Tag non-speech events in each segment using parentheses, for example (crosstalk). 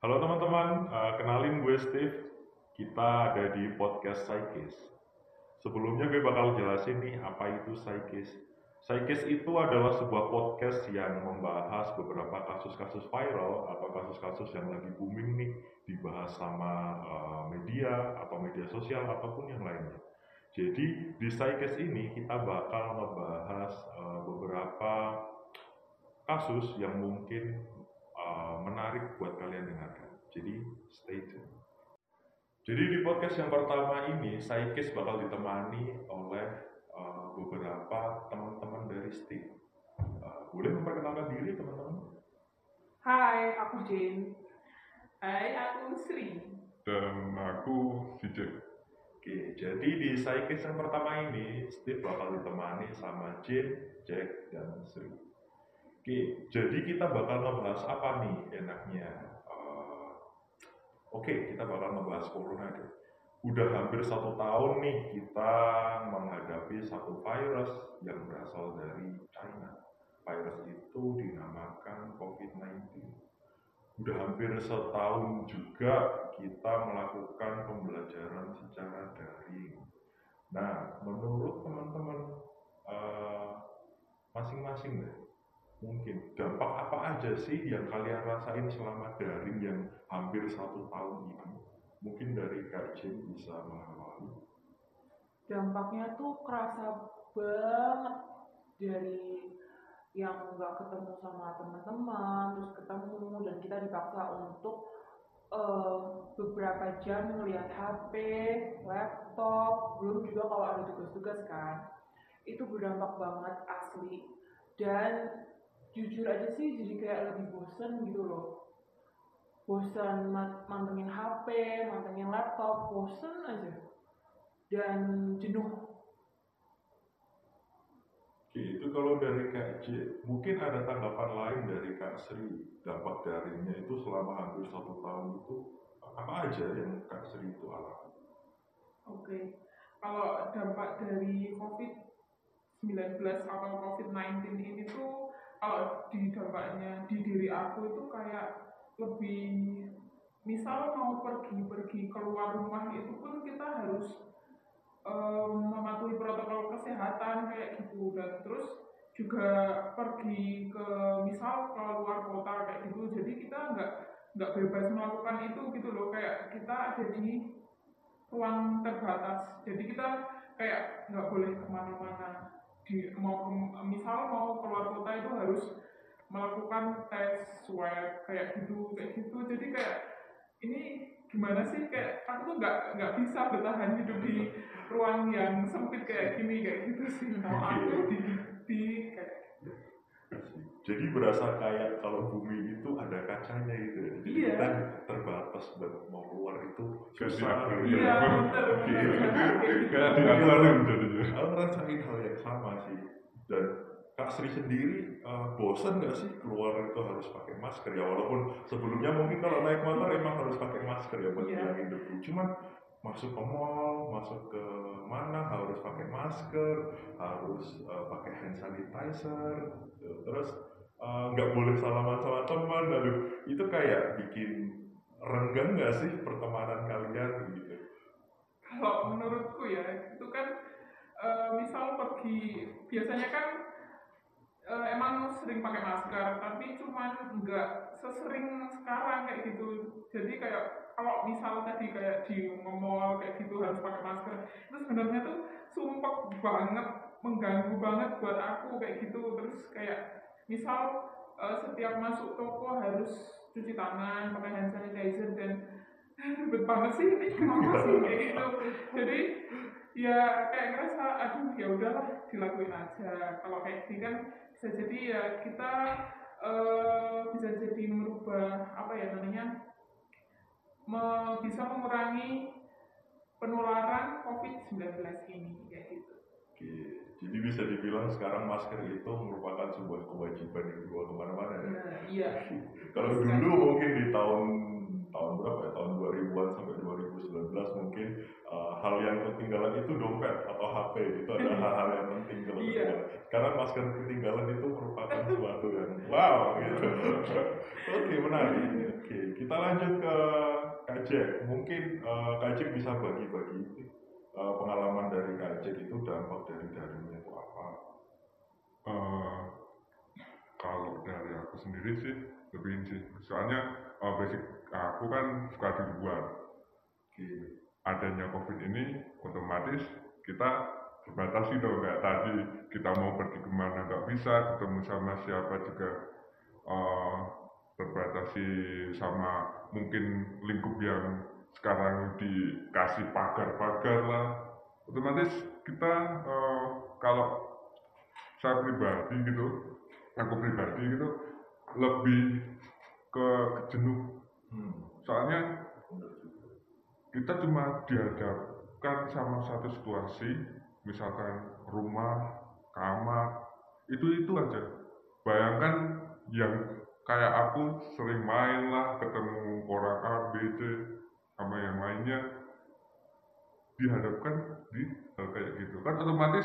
Halo teman-teman, uh, kenalin gue Steve. Kita ada di podcast Psychis. Sebelumnya gue bakal jelasin nih apa itu Psychis. Psychis itu adalah sebuah podcast yang membahas beberapa kasus-kasus viral atau kasus-kasus yang lagi booming nih dibahas sama uh, media atau media sosial ataupun yang lainnya. Jadi di Psychis ini kita bakal membahas uh, beberapa kasus yang mungkin uh, menarik buat kalian dengarkan. Jadi stay tune. Jadi di podcast yang pertama ini, Saikis bakal ditemani oleh uh, beberapa teman-teman dari Steve. Uh, boleh memperkenalkan diri teman-teman? Hai, aku Jane. Hai, aku Sri. Dan aku Vijay. Oke, jadi di Saikis yang pertama ini, Steve bakal ditemani sama Jane, Jack, dan Sri. Oke, jadi kita bakal ngebahas apa nih enaknya? Uh, Oke, kita bakal ngebahas corona deh. Udah hampir satu tahun nih kita menghadapi satu virus yang berasal dari China. Virus itu dinamakan COVID-19. Udah hampir setahun juga kita melakukan pembelajaran secara daring. Nah, menurut teman-teman uh, masing-masing deh, mungkin dampak apa aja sih yang kalian rasain selama daring yang hampir satu tahun ini mungkin dari Kak Jin bisa mengawali Dampaknya tuh kerasa banget dari yang nggak ketemu sama teman-teman, terus ketemu dan kita dipaksa untuk uh, beberapa jam melihat HP, laptop, belum juga kalau ada tugas-tugas kan. Itu berdampak banget asli. Dan jujur aja sih jadi kayak lebih bosen gitu loh bosan mantengin HP, mantengin laptop, bosen aja dan jenuh. Oke, itu kalau dari Kak J, mungkin ada tanggapan lain dari Kak Sri dampak daringnya itu selama hampir satu tahun itu apa aja yang Kak Sri itu alami? Oke, kalau dampak dari COVID-19 atau COVID-19 ini tuh kalau di dampaknya di diri aku itu kayak lebih misal mau pergi-pergi keluar rumah itu pun kita harus um, mematuhi protokol kesehatan kayak gitu. Dan terus juga pergi ke misal ke luar kota kayak gitu. Jadi kita nggak nggak bebas melakukan itu gitu loh. Kayak kita ada di ruang terbatas. Jadi kita kayak nggak boleh ke mana-mana di mau ke, misal mau keluar kota itu harus melakukan tes swab kayak gitu kayak gitu. Jadi kayak ini gimana sih? Kayak aku tuh nggak nggak bisa bertahan hidup di ruang yang sempit kayak gini kayak gitu sih. Mau aku di di kayak. Jadi berasa kayak kalau bumi itu ada kacanya gitu ya jadi Iya. kita terbatas dan mau keluar itu susah gitu. iya bener Kayak jadinya. Aku ngerasain hal yang sama sih dan Kak Sri sendiri eh, bosan nggak sih keluar itu harus pakai masker ya walaupun sebelumnya mungkin kalau naik motor emang harus pakai masker ya buat Iya. ngilangin debu cuman masuk ke mall masuk ke mana harus pakai masker harus eh, pakai hand sanitizer terus eh, nggak boleh salaman sama teman aduh itu kayak bikin renggang nggak sih pertemanan kalian gitu? Kalau menurutku ya itu kan eh, misal pergi biasanya kan eh, emang sering pakai masker tapi cuman nggak sesering sekarang kayak gitu. Jadi kayak kalau misal tadi kayak di mall kayak gitu harus pakai masker itu sebenarnya tuh sumpah banget mengganggu banget buat aku kayak gitu. Terus kayak misal eh, setiap masuk toko harus cuci tangan pakai hand sanitizer dan ribet banget sih ini kenapa sih? Kayak gitu. Jadi ya kayak ngerasa aduh ya udahlah dilakuin aja. Kalau kayak gini kan bisa jadi ya kita eh, bisa jadi merubah apa ya namanya me- bisa mengurangi penularan COVID-19 ini kayak gitu. Oke, jadi bisa dibilang sekarang masker itu merupakan sebuah kewajiban yang dibawa ke mana-mana ya. Nah, iya. Kalau dulu mungkin di tahun tahun berapa ya? Tahun 2000-an sampai 2019 mungkin uh, hal yang ketinggalan itu dompet atau HP itu adalah (laughs) hal-hal yang penting kalau Iya. ketinggalan. Karena masker ketinggalan itu merupakan sesuatu yang wow gitu. (laughs) Oke menarik. Oke kita kita lanjut ke Kajek. Mungkin uh, Kajek bisa bagi-bagi uh, pengalaman dari Kajek itu dampak dari daringnya itu apa? Uh, kalau dari aku sendiri sih lebih sih. Soalnya uh, basic aku kan suka di luar. Oke. Adanya COVID ini otomatis kita dibatasi dong kayak tadi kita mau pergi ke mana nggak bisa ketemu sama siapa juga uh, terbatasi sama mungkin lingkup yang sekarang dikasih pagar-pagar lah. Otomatis kita uh, kalau saya pribadi gitu aku pribadi gitu lebih ke jenuh. Hmm. soalnya kita cuma dihadapkan sama satu situasi misalkan rumah kamar itu itu aja. Bayangkan yang kayak aku sering main lah ketemu orang A B C sama yang lainnya dihadapkan di hal kayak gitu. Kan otomatis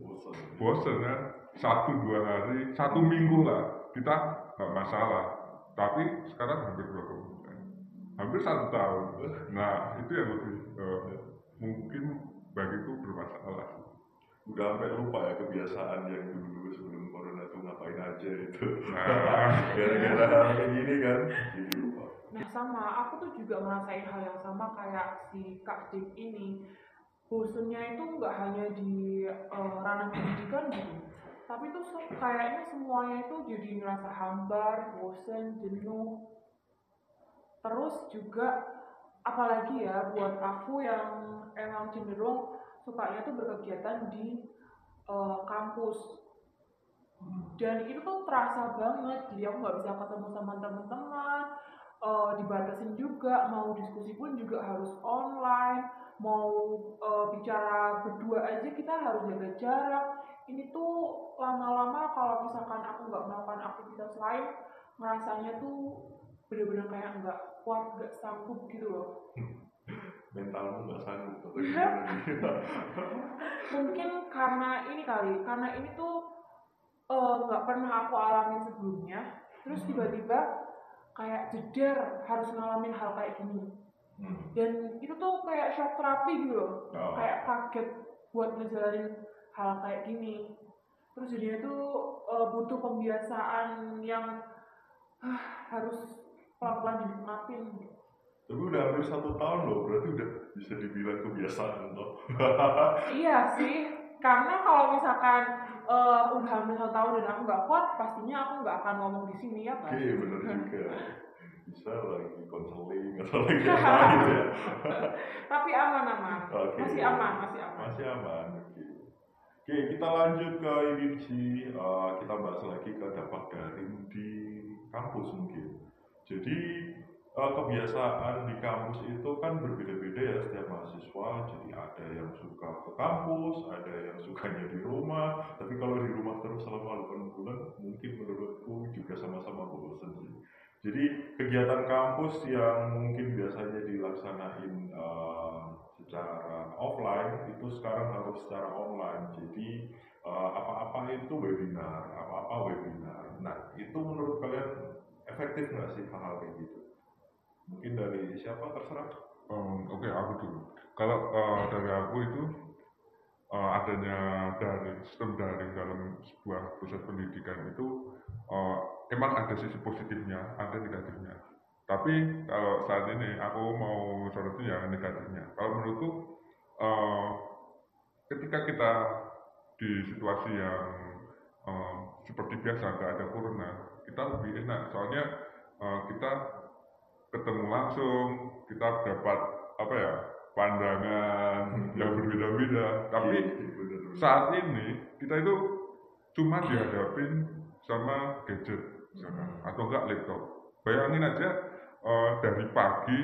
Bosan. bosen kan? Satu dua hari satu minggu lah kita nggak masalah. Tapi sekarang hampir berapa bulan hampir satu tahun. (laughs) Nah itu yang lebih eh, mungkin bagiku bermasalah. Udah sampai lupa ya kebiasaan yang dulu sebelum corona tuh ngapain aja itu. nah. (laughs) Gara-gara hal kayak gini kan, jadi. Nah sama, aku tuh juga ngerasain hal yang sama kayak si Kak Dik ini. Bosennya itu nggak hanya di eh, ranah pendidikan gitu, tapi tuh kayaknya semuanya itu jadi ngerasa hambar, bosen, jenuh. Terus juga apalagi ya buat aku yang emang cenderung sukanya tuh berkegiatan di eh, kampus dan itu tuh terasa banget jadi aku nggak bisa ketemu sama teman-teman eh, dibatasin juga mau diskusi pun juga harus online mau eh, bicara berdua aja kita harus jaga jarak. Ini tuh lama-lama kalau misalkan aku nggak melakukan aktivitas lain ngerasanya tuh bener-bener kayak nggak kuat nggak sanggup gitu loh. Mentalmu nggak sanggup (laughs) mungkin karena ini kali karena ini tuh eh, nggak pernah aku alamin sebelumnya. Terus tiba-tiba kayak jeder harus ngalamin hal kayak gini Hmm. dan itu tuh kayak shock terapi gitu loh Oh. kayak kaget buat ngejalanin hal kayak gini terus jadinya tuh eh, butuh pembiasaan yang ah, harus pelan-pelan dinikmatin Tapi udah hampir satu tahun loh, berarti udah bisa dibilang kebiasaan loh. iya sih karena kalau misalkan eh, udah hampir satu tahun dan aku nggak kuat pastinya aku nggak akan ngomong di sini ya Oke, kan bener juga. Bisa lagi konseling atau (laughs) lagi apa gitu ya. tapi aman aman Oke. masih aman masih aman Masih aman. Oke. Oke, kita lanjut ke ini sih. Eh, kita bahas lagi ke dampak daring di kampus mungkin. Kebiasaan di kampus itu kan berbeda-beda ya setiap mahasiswa. Jadi ada yang suka ke kampus, ada yang sukanya di rumah. Tapi kalau di rumah terus selama 8 bulan, mungkin menurutku juga sama-sama bosan sih. Jadi kegiatan kampus yang mungkin biasanya dilaksanain eh, secara offline itu sekarang harus secara online. Jadi eh, apa-apa itu webinar, apa-apa webinar. Nah itu menurut kalian efektif nggak sih hal-hal kayak gitu? Mungkin dari siapa terserah. Um, Oke, aku dulu. Kalau uh, dari aku itu uh, adanya dari sistem daring dalam sebuah proses pendidikan itu uh, emang ada sisi positifnya, ada negatifnya. Tapi kalau saat ini aku mau sorotin yang negatifnya. Kalau menurutku uh, ketika kita di situasi yang uh, seperti biasa nggak ada corona, kita lebih enak. Soalnya uh, kita ketemu langsung, kita dapat apa ya pandangan yang berbeda-beda. Tapi Iya, bener. saat ini kita itu cuma dihadapin sama gadget misalkan atau enggak laptop. Bayangin aja eh, dari pagi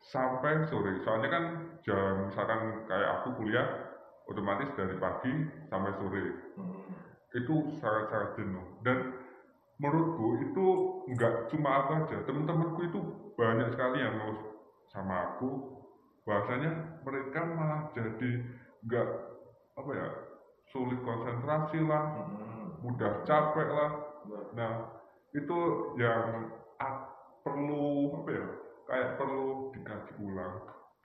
sampai sore. Soalnya kan jam misalkan kayak aku kuliah otomatis dari pagi sampai sore Hmm. itu sangat-sangat jenuh dan menurutku itu nggak cuma aku aja teman-temanku itu banyak sekali yang mau sama aku bahasanya mereka malah jadi nggak apa ya sulit konsentrasi lah Hmm. mudah capek lah nah itu yang perlu apa ya kayak perlu dikaji ulang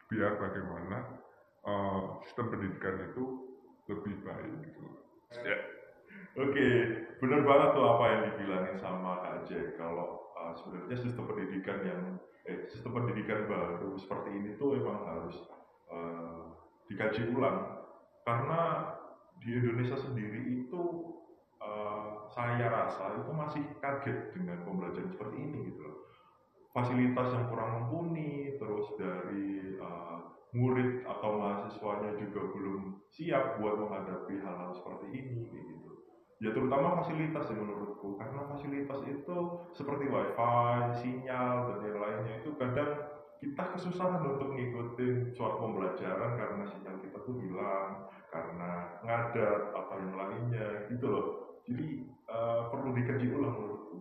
biar bagaimana eh, sistem pendidikan itu lebih baik gitu Ya. Oke, benar banget tuh apa yang dibilangin sama Kak Jack kalau uh, sebenarnya sistem pendidikan yang eh sistem pendidikan baru seperti ini tuh emang harus uh, dikaji ulang karena di Indonesia sendiri itu uh, saya rasa itu masih kaget dengan pembelajaran seperti ini gitu loh. Fasilitas yang kurang mumpuni, terus dari uh, murid atau mahasiswanya juga belum siap buat menghadapi hal-hal seperti ini gitu ya terutama fasilitas ya menurutku. Karena fasilitas itu seperti wifi, sinyal dan yang lainnya itu kadang kita kesusahan untuk ngikutin suatu pembelajaran karena sinyal kita tuh hilang karena ngadat atau yang lainnya gitu loh. Jadi eh, perlu dikaji ulang menurutku.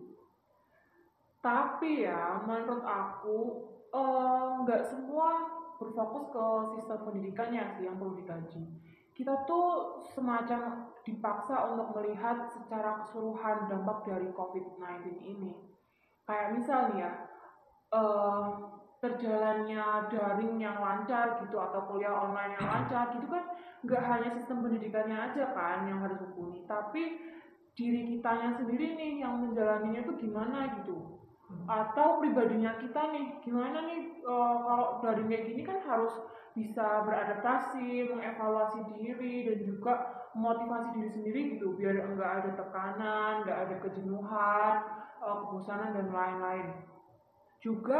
Tapi ya, menurut aku eh, nggak semua berfokus ke sistem pendidikannya sih yang perlu dikaji. Kita tuh semacam dipaksa untuk melihat secara keseluruhan dampak dari COVID-19 ini. Kayak misal nih ya, eh, terjalannya daring yang lancar gitu atau kuliah online yang lancar gitu kan nggak hanya sistem pendidikannya aja kan yang harus mumpuni, tapi diri kitanya sendiri nih yang menjalaninya tuh gimana gitu atau pribadinya kita nih gimana nih eh, kalau dari kayak gini kan harus bisa beradaptasi mengevaluasi diri dan juga memotivasi diri sendiri gitu biar enggak ada tekanan enggak ada kejenuhan eh, kebosanan dan lain-lain juga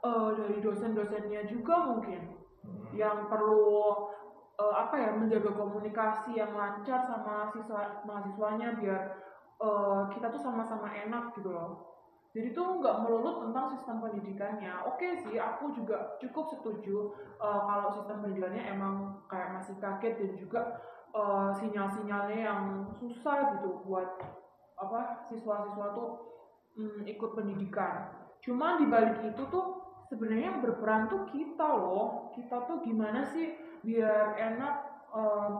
eh, dari dosen-dosennya juga mungkin Hmm. yang perlu eh, apa ya menjaga komunikasi yang lancar sama siswa mahasiswanya biar eh, kita tuh sama-sama enak gitu loh jadi tuh nggak melulu tentang sistem pendidikannya. Oke sih, aku juga cukup setuju uh, kalau sistem pendidikannya emang kayak masih kaget dan juga uh, sinyal-sinyalnya yang susah gitu buat apa siswa-siswa tuh mm, ikut pendidikan. Cuma di balik itu tuh sebenarnya yang berperan tuh kita loh. Kita tuh gimana sih biar enak uh,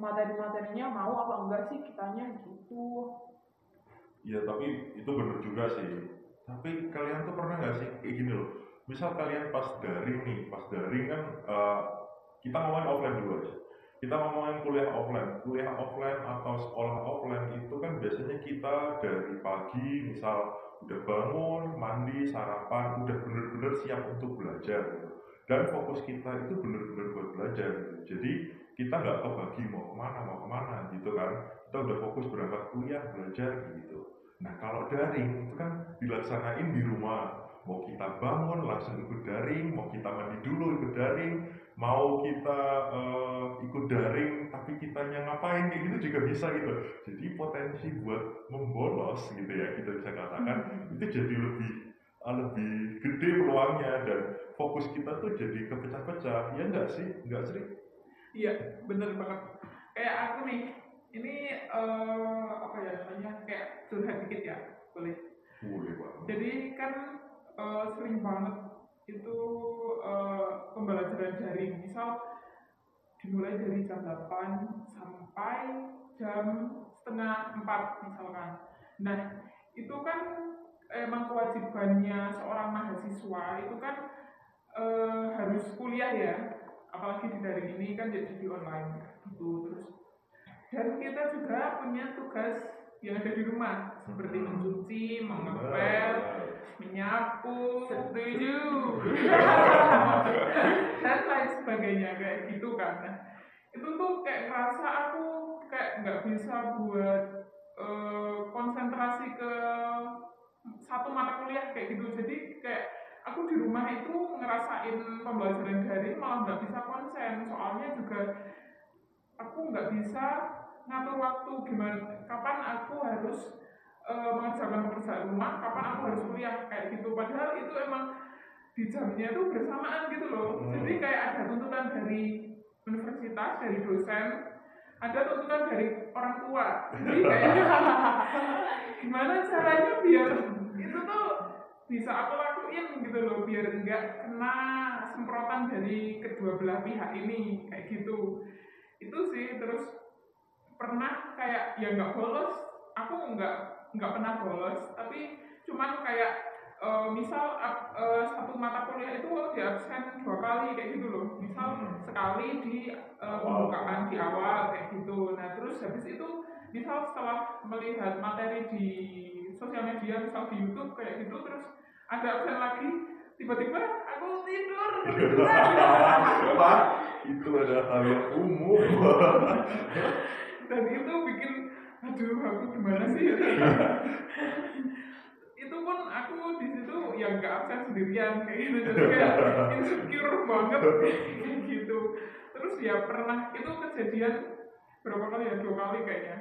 materi-materinya mau apa enggak sih kitanya gitu. Ya tapi itu bener juga sih. Tapi kalian tuh pernah nggak sih kayak gini loh. Misal kalian pas daring nih, pas daring kan eh, kita ngomongin offline dulu aja. Kita ngomongin kuliah offline. Kuliah offline atau sekolah offline itu kan biasanya kita dari pagi misal udah bangun, mandi, sarapan, udah bener-bener siap untuk belajar. Dan fokus kita itu bener-bener buat belajar. Jadi kita nggak kebagi mau ke mana, mau ke mana gitu kan. Kita udah fokus berangkat kuliah, belajar gitu. Nah kalau daring itu kan dilaksanain di rumah. Mau kita bangun langsung ikut daring, mau kita mandi dulu ikut daring, mau kita eh, ikut daring tapi kitanya ngapain kayak gitu juga bisa gitu. Jadi potensi buat membolos gitu ya kita bisa katakan itu jadi lebih eh, lebih gede peluangnya dan fokus kita tuh jadi kepecah-pecah ya enggak sih enggak sih Iya, bener banget. Kayak aku nih, ini eh, apa ya namanya kayak curhat dikit ya, boleh. boleh banget Jadi kan eh, sering banget itu eh, pembelajaran daring. Misal dimulai dari jam 8 sampai jam setengah 4 misalkan. Nah, itu kan emang kewajibannya seorang mahasiswa itu kan eh, harus kuliah ya apalagi di daring ini kan jadi di online gitu terus dan kita juga punya tugas yang ada di rumah seperti mencuci, mengepel, menyapu, setuju (laughs) dan lain sebagainya kayak gitu kan. Nah, itu tuh kayak ngerasa aku kayak nggak bisa buat eh, konsentrasi ke satu mata kuliah kayak gitu. Jadi kayak aku di rumah itu ngerasain pembelajaran daring malah nggak bisa konsen. Soalnya juga aku nggak bisa ngatur waktu gimana kapan aku harus eh, mengerjakan pekerjaan rumah kapan aku harus kuliah kayak gitu. Padahal itu emang di jamnya tuh bersamaan gitu loh. Hmm. jadi kayak ada tuntutan dari universitas dari dosen ada tuntutan dari orang tua. Jadi kayak (laughs) gimana caranya biar itu tuh bisa aku lakuin gitu loh biar enggak kena semprotan dari kedua belah pihak ini kayak gitu. Itu sih terus pernah kayak ya nggak bolos aku nggak nggak pernah bolos tapi cuman kayak eh, misal ap- eh, mata kuliah itu di absen dua kali kayak gitu loh misal Hmm. sekali di Awal. pembukaan di awal kayak gitu nah terus habis itu misal setelah melihat materi di sosial media misal di YouTube kayak gitu terus ada absen lagi tiba-tiba aku tidur (laughs) itu adalah hal yang umum. (laughs) dan itu bikin aduh aku gimana sih? (laughs) Itu pun aku di situ ya nggak absen sendirian kayak gitu. Jadi kayak insecure banget kayak gitu. Terus ya pernah itu kejadian berapa kali ya? Dua kali kayaknya.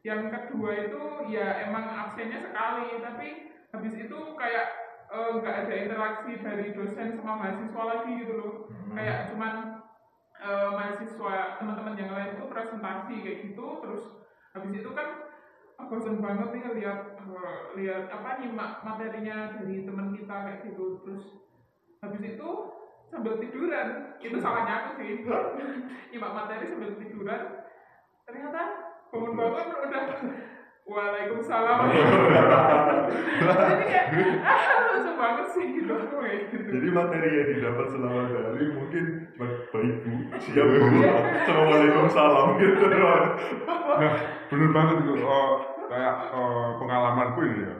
Yang kedua itu ya emang absennya sekali tapi habis itu kayak eh, nggak ada interaksi dari dosen sama mahasiswa lagi gitu loh. Kayak cuman eh, mahasiswa teman-teman yang itu presentasi kayak gitu terus habis itu kan bosan banget nih lihat eh, lihat apa nyimak materinya dari teman kita kayak gitu. Terus habis itu sambil tiduran itu salahnya aku sih. (laughs) Nyimak materi sambil tiduran ternyata bangun-bangun udah Waalaikumsalam jadi kayak ah lucu banget sih gitu kayak gitu Jadi materi yang didapat selama dari mungkin cuma baik bu, siap bu, assalamualaikum salam gitu doang. Nah, bener banget itu eh, kayak eh, pengalamanku ini ya.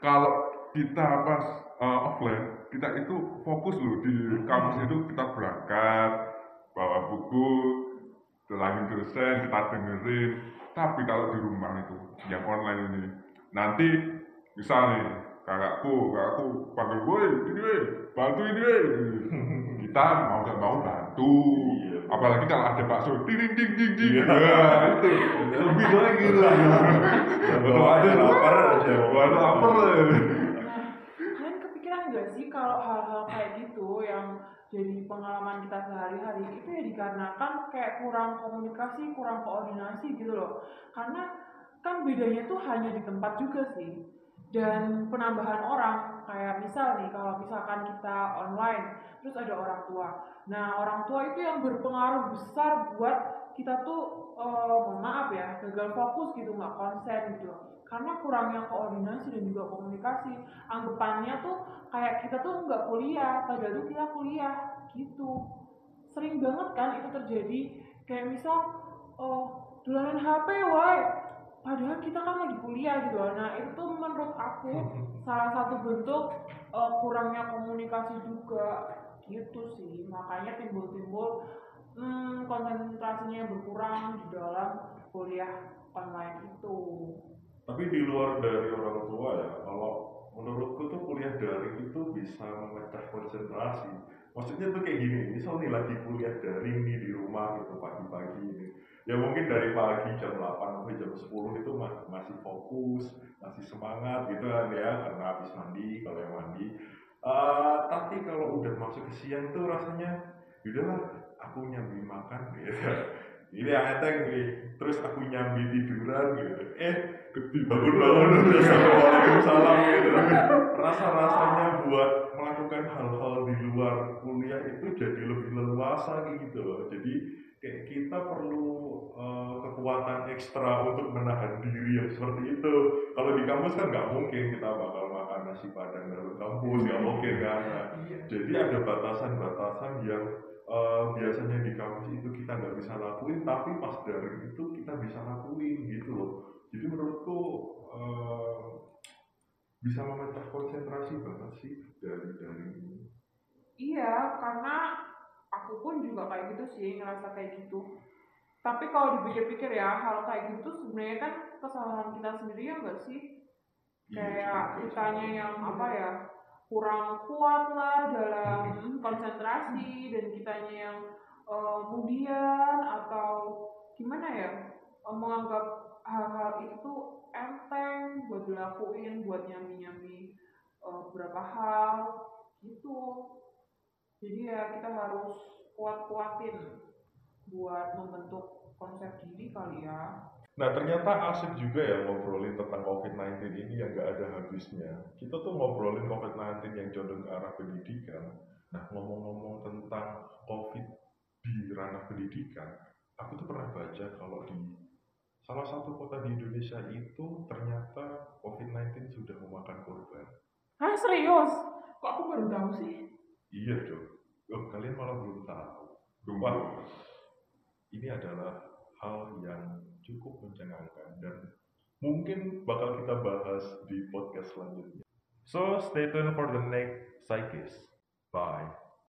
Kalau kita pas eh, offline, kita itu fokus loh di kampus itu kita berangkat, bawa buku, telangin dosen, kita dengerin. Tapi kalau di rumah itu, yang online ini, nanti misalnya kakakku, kakakku panggil gue, ini weh, bantu ini weh. Kita mau gak mau bantu. Iya. Apalagi kalau ada bakso, ding ding ding ding ding. Iya. Ya, itu lebih lagi lah. Kalau ada lapar aja. Baru lapar lah. Kalian kepikiran nggak sih kalau hal-hal kayak jadi pengalaman kita sehari-hari itu ya dikarenakan kayak kurang komunikasi, kurang koordinasi gitu loh. Karena kan bedanya tuh hanya di tempat juga sih. Dan penambahan orang, kayak misal nih kalau misalkan kita online, terus ada orang tua. Nah orang tua itu yang berpengaruh besar buat kita tuh, eh, mohon maaf ya, gagal fokus gitu, nggak konsen gitu. Karena kurangnya koordinasi dan juga komunikasi. Anggapannya tuh kayak kita tuh nggak kuliah padahal tuh kita kuliah gitu. Sering banget kan itu terjadi. Kayak misal oh dolanan HP wae padahal kita kan lagi kuliah gitu nah itu menurut aku (laughs) salah satu bentuk eh, kurangnya komunikasi juga gitu sih. Makanya timbul-timbul hmm, konsentrasinya berkurang di dalam kuliah online itu Tapi di luar dari orang tua ya, kalau menurutku tuh kuliah daring itu bisa memecah konsentrasi. Maksudnya tuh kayak gini, misal nih lagi kuliah daring nih di rumah gitu pagi-pagi ini. Ya mungkin dari pagi jam 8 sampai jam 10 itu ma- masih fokus, masih semangat gitu kan ya, karena habis mandi, kalau yang mandi. Eh, tapi kalau udah masuk ke siang tuh rasanya, udahlah aku nyambi makan gitu. Ini yang nih, terus aku nyambi tiduran gitu. Eh, bangun-bangun udah assalamualaikum salam gitu. Rasa-rasanya buat melakukan hal-hal di luar kuliah itu jadi lebih leluasa gitu loh. Jadi kayak kita perlu eh, kekuatan ekstra untuk menahan diri yang seperti itu. Kalau di kampus kan nggak mungkin kita bakal makan nasi padang dalam kampus. Nggak mungkin kan? Nah, Iya. jadi ada batasan-batasan yang eh, biasanya di kampus itu kita nggak bisa lakuin tapi pas daring itu kita bisa lakuin gitu loh jadi menurutku eh, bisa memecah konsentrasi banget sih dari daring Iya, karena aku pun juga kayak gitu sih, ngerasa kayak gitu. Tapi kalau dipikir-pikir ya, hal kayak gitu sebenarnya kan kesalahan kita sendiri ya nggak sih? Iya, Kayak kitanya yang apa ya, kurang kuat lah dalam konsentrasi dan kitanya yang eh, kemudian atau gimana ya, eh, menganggap hal-hal itu enteng buat dilakuin, buat nyambi-nyambi eh, beberapa hal gitu. Jadi ya kita harus kuat-kuatin buat membentuk konsep diri kali ya Nah ternyata asik juga ya ngobrolin tentang COVID-19 ini yang gak ada habisnya. Kita tuh ngobrolin COVID-19 yang condong ke arah pendidikan. Nah ngomong-ngomong tentang COVID di ranah pendidikan, aku tuh pernah baca kalau di salah satu kota di Indonesia itu ternyata COVID-19 sudah memakan korban. Hah serius? Kok aku baru tahu sih? Iya, Cok. Oh, kalian malah belum tahu. Belum. Wah, ini adalah hal yang cukup mencengangkan dan mungkin bakal kita bahas di podcast selanjutnya. So, stay tuned for the next Psychis. Bye.